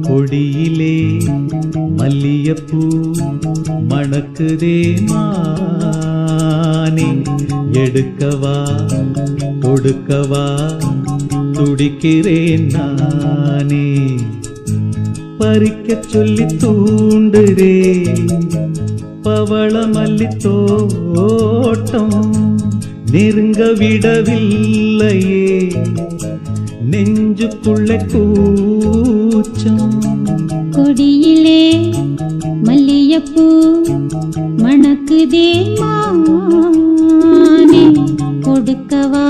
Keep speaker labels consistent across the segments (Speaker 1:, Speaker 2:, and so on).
Speaker 1: கொடியிலே மல்லியப்பூ மணக்குதே மானே. எடுக்கவா கொடுக்கவா துடிக்கிறேன் நானே. பறிக்க சொல்லி தூண்டுதே பவள மல்லி நெருங்க விடவில்லையே. நெஞ்சுக்குள்ள கூச்சம்.
Speaker 2: கொடியிலே மல்லியப்பூ மணக்குதே மானே. கொடுக்கவா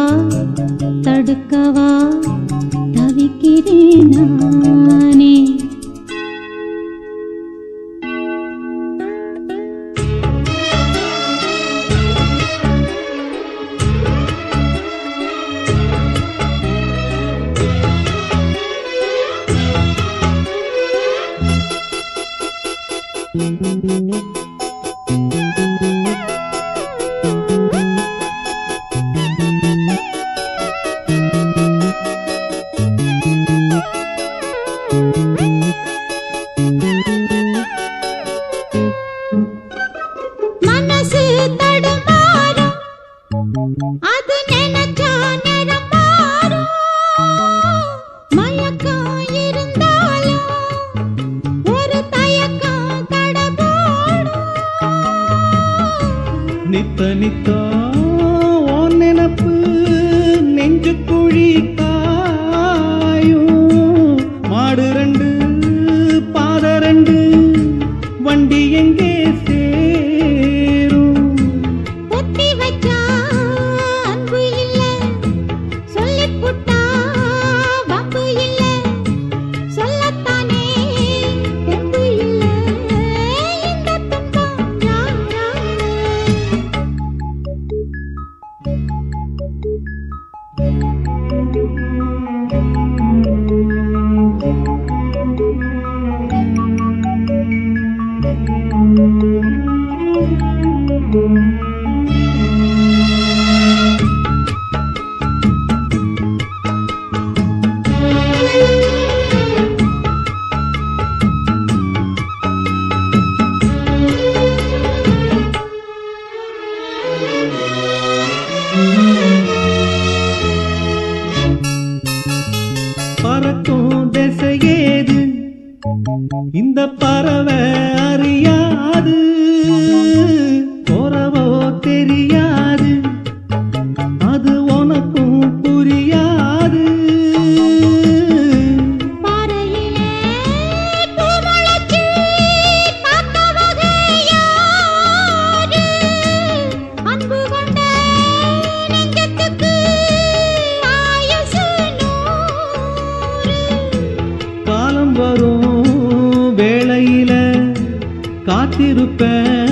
Speaker 2: தடுக்கவா தவிக்கிறேன் நானே. பனித்தா bater o pé.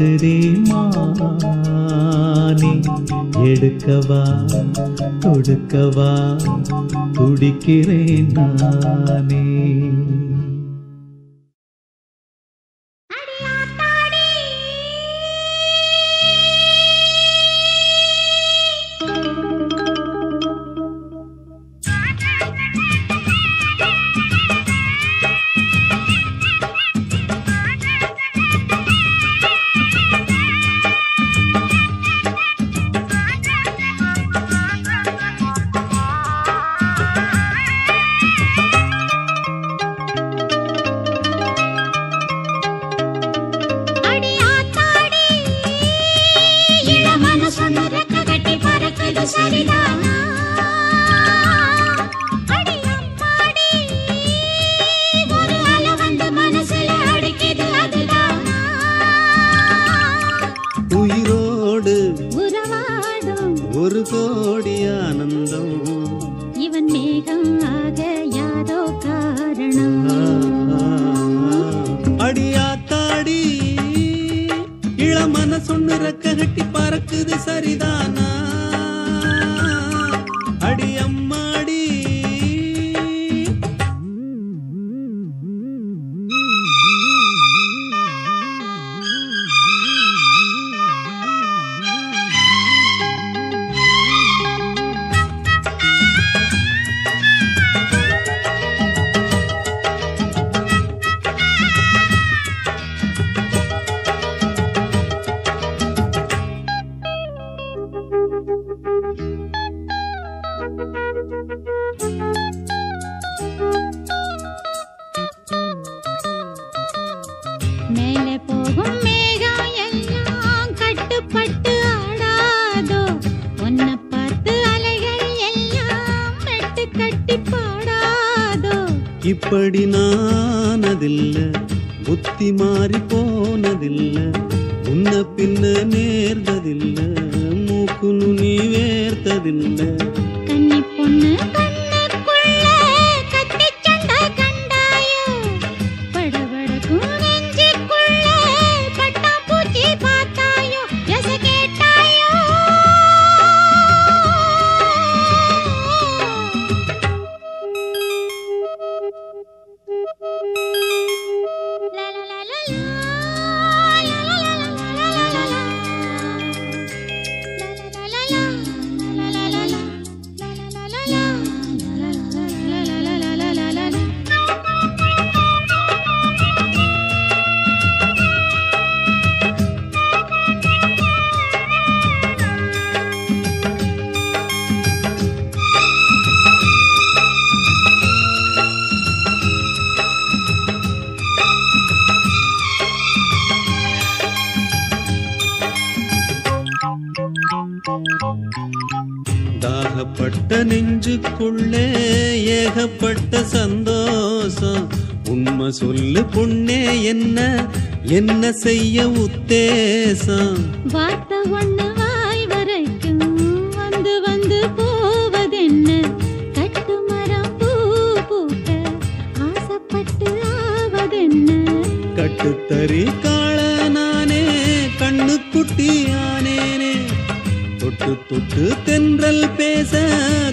Speaker 2: எடுக்குதே மானி
Speaker 1: எடுக்கவா? கொடுக்கவா துடிக்கிறேன் நானே. நானதில்ல புத்தி மாறி போனதில்ல. உன்ன பின்ன நேர்ந்ததில்ல. மூக்கு நுனி வேர்த்ததில்லை.
Speaker 2: கன்னி பொண்ணு
Speaker 1: சந்தோஷம். உண்மை சொல்லு பொண்ணே என்ன என்ன செய்ய உத்தேசம்?
Speaker 2: வார்த்தை ஒண்ணு வாய் வரைக்கும் வந்து வந்து போவதென்ன? கட்டு மரம் பூ பூக்க ஆசைப்பட்டு ஆவதென்ன?
Speaker 1: கட்டுத்தறி காள நானே கண்ணு குட்டியானேனே தொட்டு தொட்டு தென்றல் பேச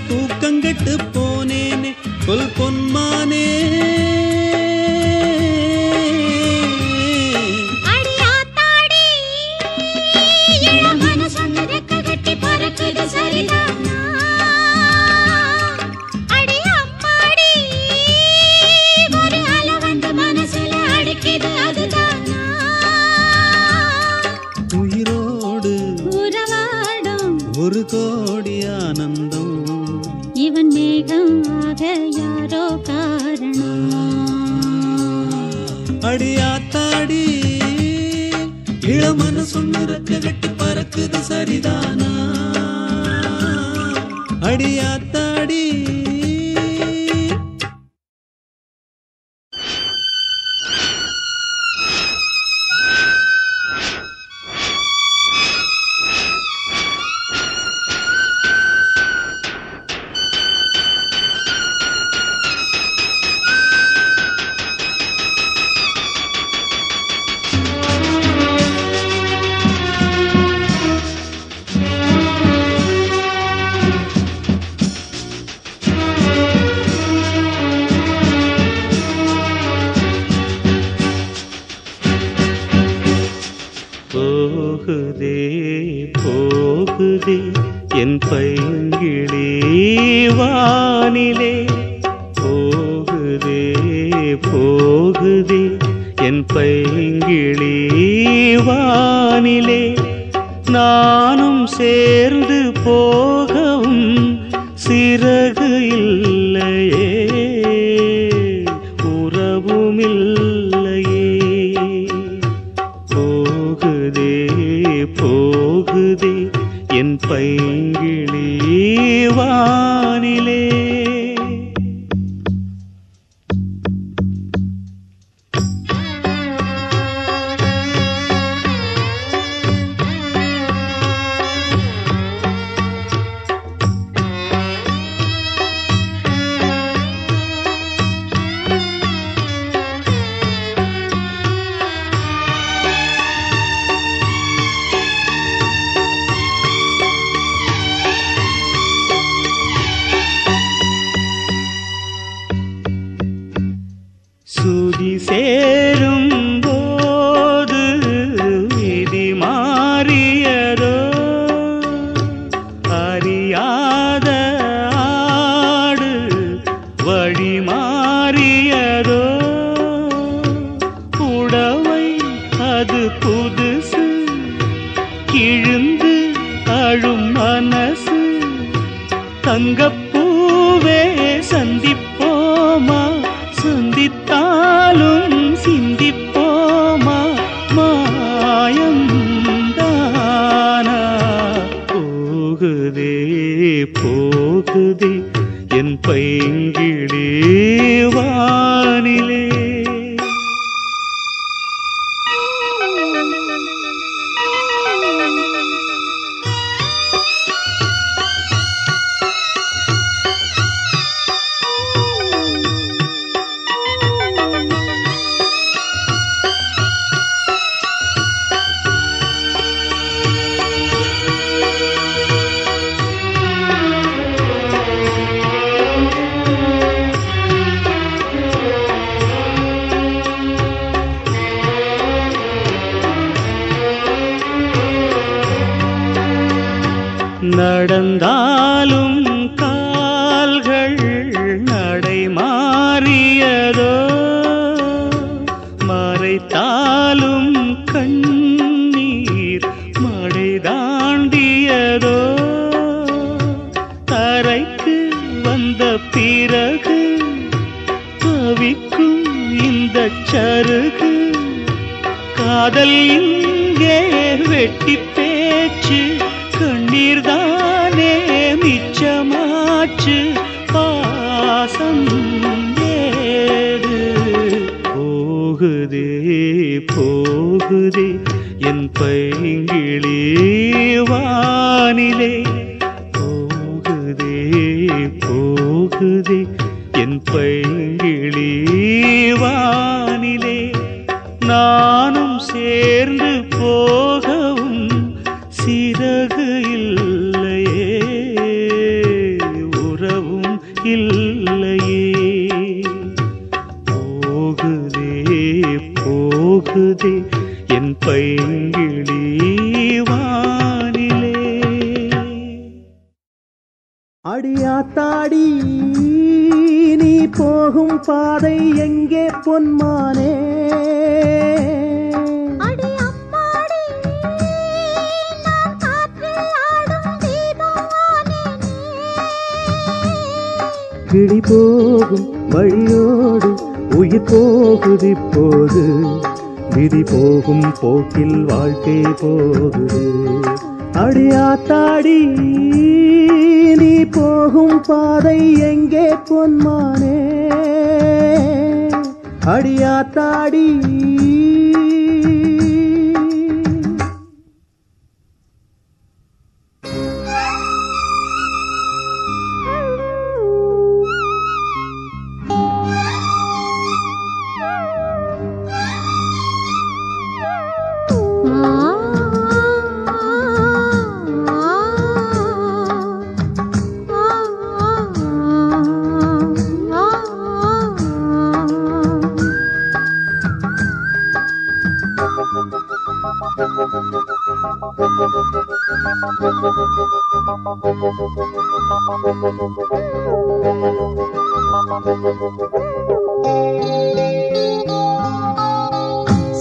Speaker 1: தூக்கங்கெட்டு போனேனே. சொல் பொன்மானே
Speaker 2: நடக்குது சரிதானா?
Speaker 1: அடியாத்தாடி என் பைங்கிளி வானிலே போகுதே போகுதே. என் பைங்கிளி வானிலே நானும் சேர்ந்து போகவும் சிறகு இல்லையே உறவும் இல்லையே. போகுதே போகுதே. என் பை நடந்தாலும் போகுதே போகுதே என் பைங்கிளி வானிலே. போகுதே போகுதே என்
Speaker 2: பை
Speaker 3: கிளி போகும் வழியோடு உயிர் போகுது இப்போது. விதி போகும் போக்கில் வாழ்க்கை போகுது. அடியாத்தாடி நீ போகும் பாதை எங்கே பொன்மானே? அடியாத்தாடி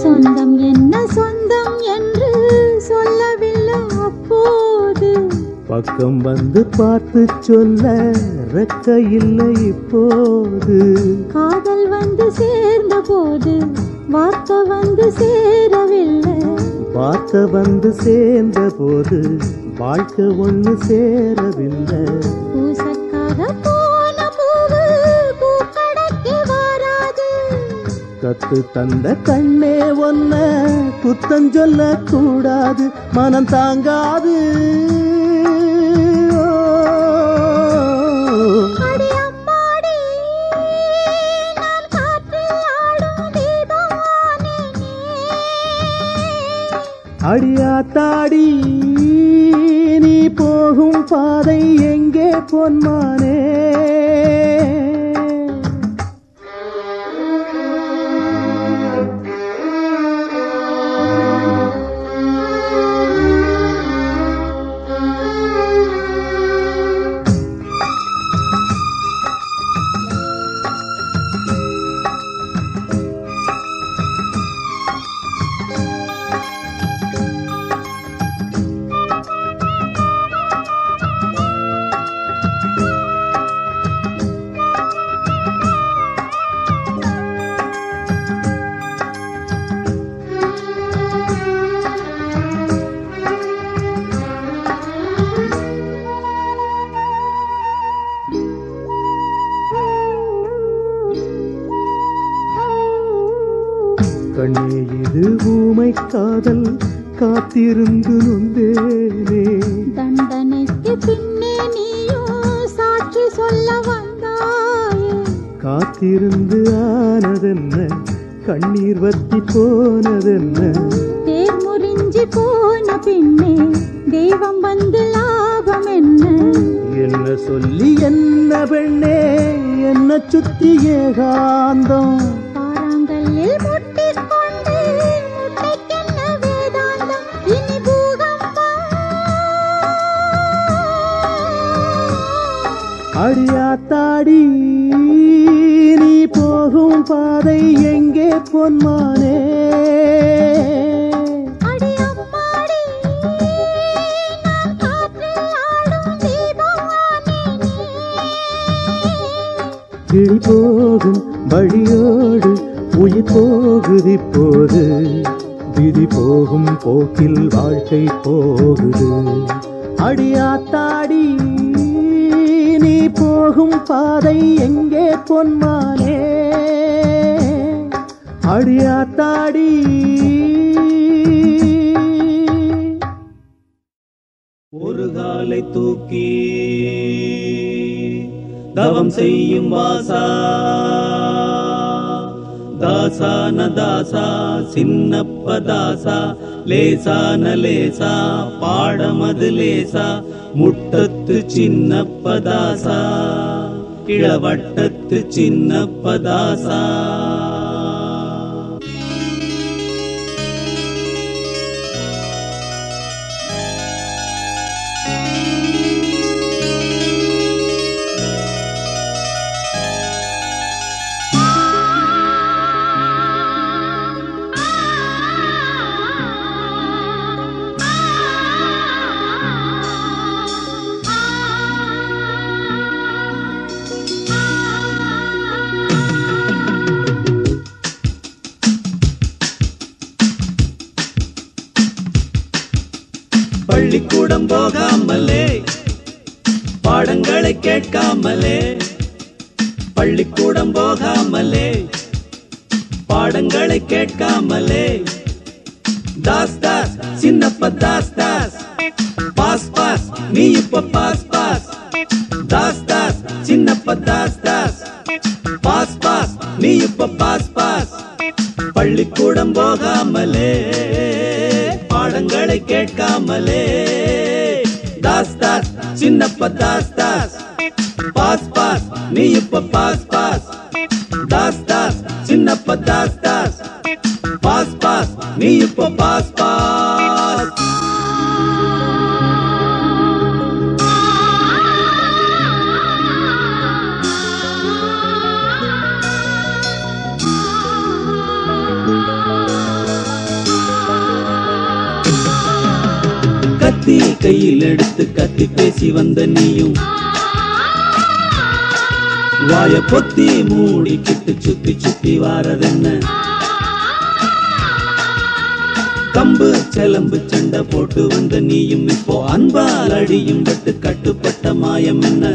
Speaker 2: சொந்தம் என்ன சொந்தம் என்று சொல்லவில்லை அப்போது.
Speaker 3: பக்கம் வந்து பார்த்து சொல்ல ரெக்க இல்லை இப்போது.
Speaker 2: காதல்
Speaker 3: பார்த்த வந்து சேர்ந்த போது வாழ்க்கை ஒண்ணு சேரவில்லை. கத்து தந்த கண்ணே ஒன்ன குத்தம் சொல்ல கூடாது மனம் தாங்காது.
Speaker 2: அடியா
Speaker 3: தாடி நீ போகும் பாதை எங்கே பொன்மானே? காத்திருந்து நொந்தேனே.
Speaker 2: தண்டனைக்கு பின்னே நீயும் சாட்சி சொல்ல வந்தாயே.
Speaker 3: காத்திருந்து ஆனதென்ன? கண்ணீர் வத்தி போனதென்ன?
Speaker 2: தேர் முறிஞ்சி போன பின்னே தெய்வம் வந்து லாபம் என்ன?
Speaker 3: என்ன சொல்லி என்ன பெண்ணே? என்ன சுத்தி ஏகாந்தம்? அடியாத்தாடி நீ போகும் பாதை எங்கே பொன்மானே? கிளி போகும் வழியோடு உயிர் போகுது இப்போது. விதி போகும் போக்கில் வாழ்க்கை போகுது. அடியாத்தாடி போகும் பாதை எங்கே பொன்மானே? அடியாத்தாடி.
Speaker 4: ஒரு காலை தூக்கி தவம் செய்யும் வாசா. தாசான தாசா சின்னப்ப தாசா லேசான லேசா பாடமது லேசா முட்டத்து சின்னப்ப தாசா இளவட்டத்து தாஸ் தாஸ் சின்னப்ப தாஸ் தாஸ் பாஸ் பாஸ் நீ இப்ப pass pass Das Das Chinnappa Das Das pass pass நீ இப்ப பாஸ் பாஸ் பள்ளிக்கூடம் போகாமலே பாடங்களை கேட்காமலே. தாஸ் தாஸ் சின்னப்ப தாஸ் தாஸ் பாஸ் பாஸ் நீ இப்ப pass pass Das Das Chinnappa Das Das pass pass. நீ இப்போ பாஸ் பாஸ். கத்தி கையில் எடுத்து கத்தி பேசி வந்த நீயும். வாய பொத்தி மூடிக்கிட்டு சுத்தி சுத்தி வாரதென்ன? கம்பு செலம்பு சண்டை போட்டு வந்த நீயும் இப்போ அன்பால் அடியும் பட்டு கட்டுப்பட்ட மாயம் என்ன?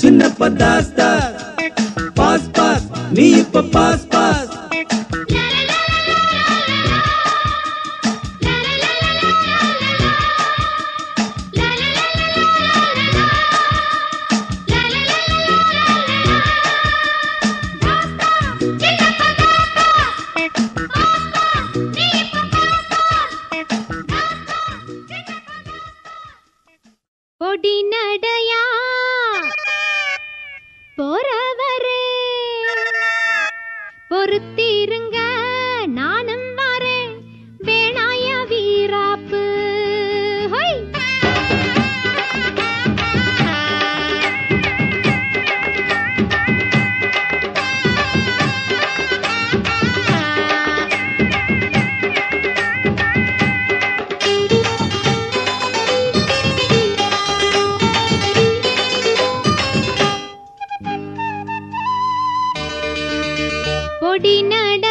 Speaker 4: சின்னப்ப தாஸ் தாஸ். பாஸ் பாஸ் நீ இப்ப பாஸ் பாஸ்.
Speaker 2: ஓடி நட